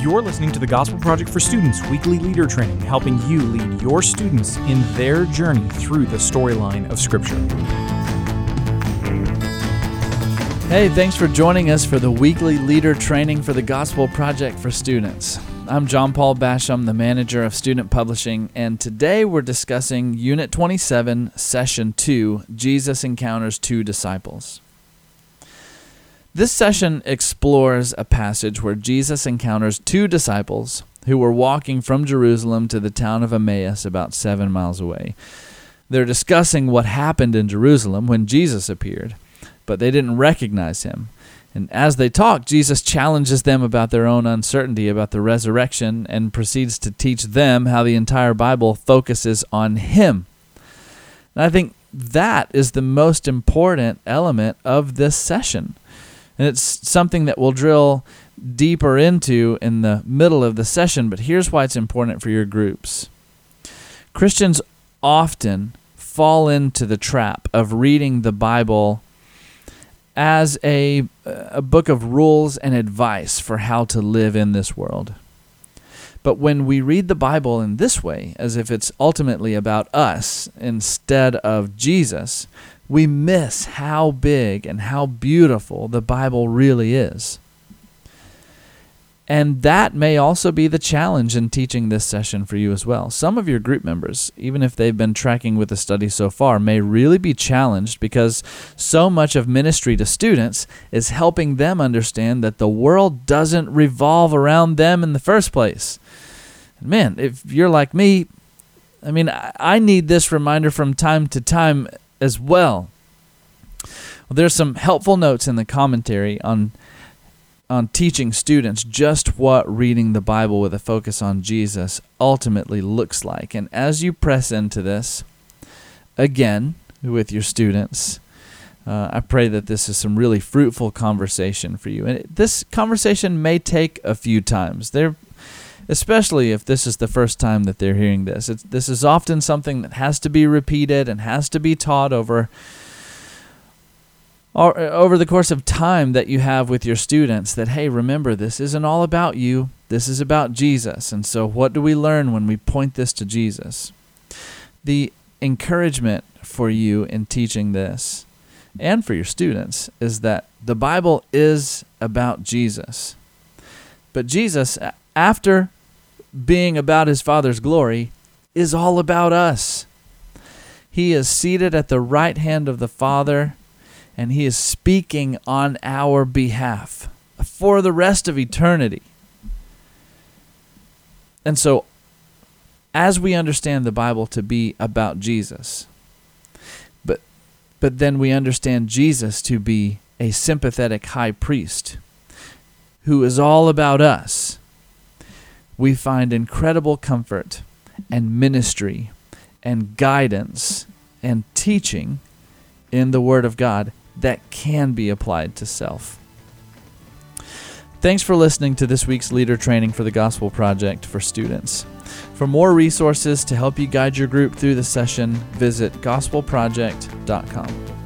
You're listening to the Gospel Project for Students weekly leader training, helping you lead your students in their journey through the storyline of Scripture. Hey, thanks for joining us for the weekly leader training for the Gospel Project for Students. I'm John Paul Basham, the manager of student publishing, and today we're discussing Unit 27, Session 2 Jesus Encounters Two Disciples. This session explores a passage where Jesus encounters two disciples who were walking from Jerusalem to the town of Emmaus, about seven miles away. They're discussing what happened in Jerusalem when Jesus appeared, but they didn't recognize him. And as they talk, Jesus challenges them about their own uncertainty about the resurrection and proceeds to teach them how the entire Bible focuses on him. And I think that is the most important element of this session. And it's something that we'll drill deeper into in the middle of the session, but here's why it's important for your groups. Christians often fall into the trap of reading the Bible as a, a book of rules and advice for how to live in this world. But when we read the Bible in this way, as if it's ultimately about us instead of Jesus, we miss how big and how beautiful the Bible really is. And that may also be the challenge in teaching this session for you as well. Some of your group members, even if they've been tracking with the study so far, may really be challenged because so much of ministry to students is helping them understand that the world doesn't revolve around them in the first place. Man, if you're like me, I mean, I need this reminder from time to time as well. well there's some helpful notes in the commentary on on teaching students just what reading the Bible with a focus on Jesus ultimately looks like. And as you press into this, again, with your students, uh, I pray that this is some really fruitful conversation for you. And it, this conversation may take a few times. There especially if this is the first time that they're hearing this. It's, this is often something that has to be repeated and has to be taught over uh, over the course of time that you have with your students that hey remember this isn't all about you. This is about jesus. And so what do we learn when we point this to jesus? The encouragement for you in teaching this and for your students is that the bible is about jesus. But jesus after being about his Father's glory, is all about us. He is seated at the right hand of the Father, and he is speaking on our behalf for the rest of eternity. And so, as we understand the Bible to be about Jesus, but, but then we understand Jesus to be a sympathetic high priest who is all about us we find incredible comfort and ministry and guidance and teaching in the Word of God that can be applied to self. Thanks for listening to this week's leader training for the Gospel Project for students. For more resources to help you guide your group through the session, visit gospelproject.com.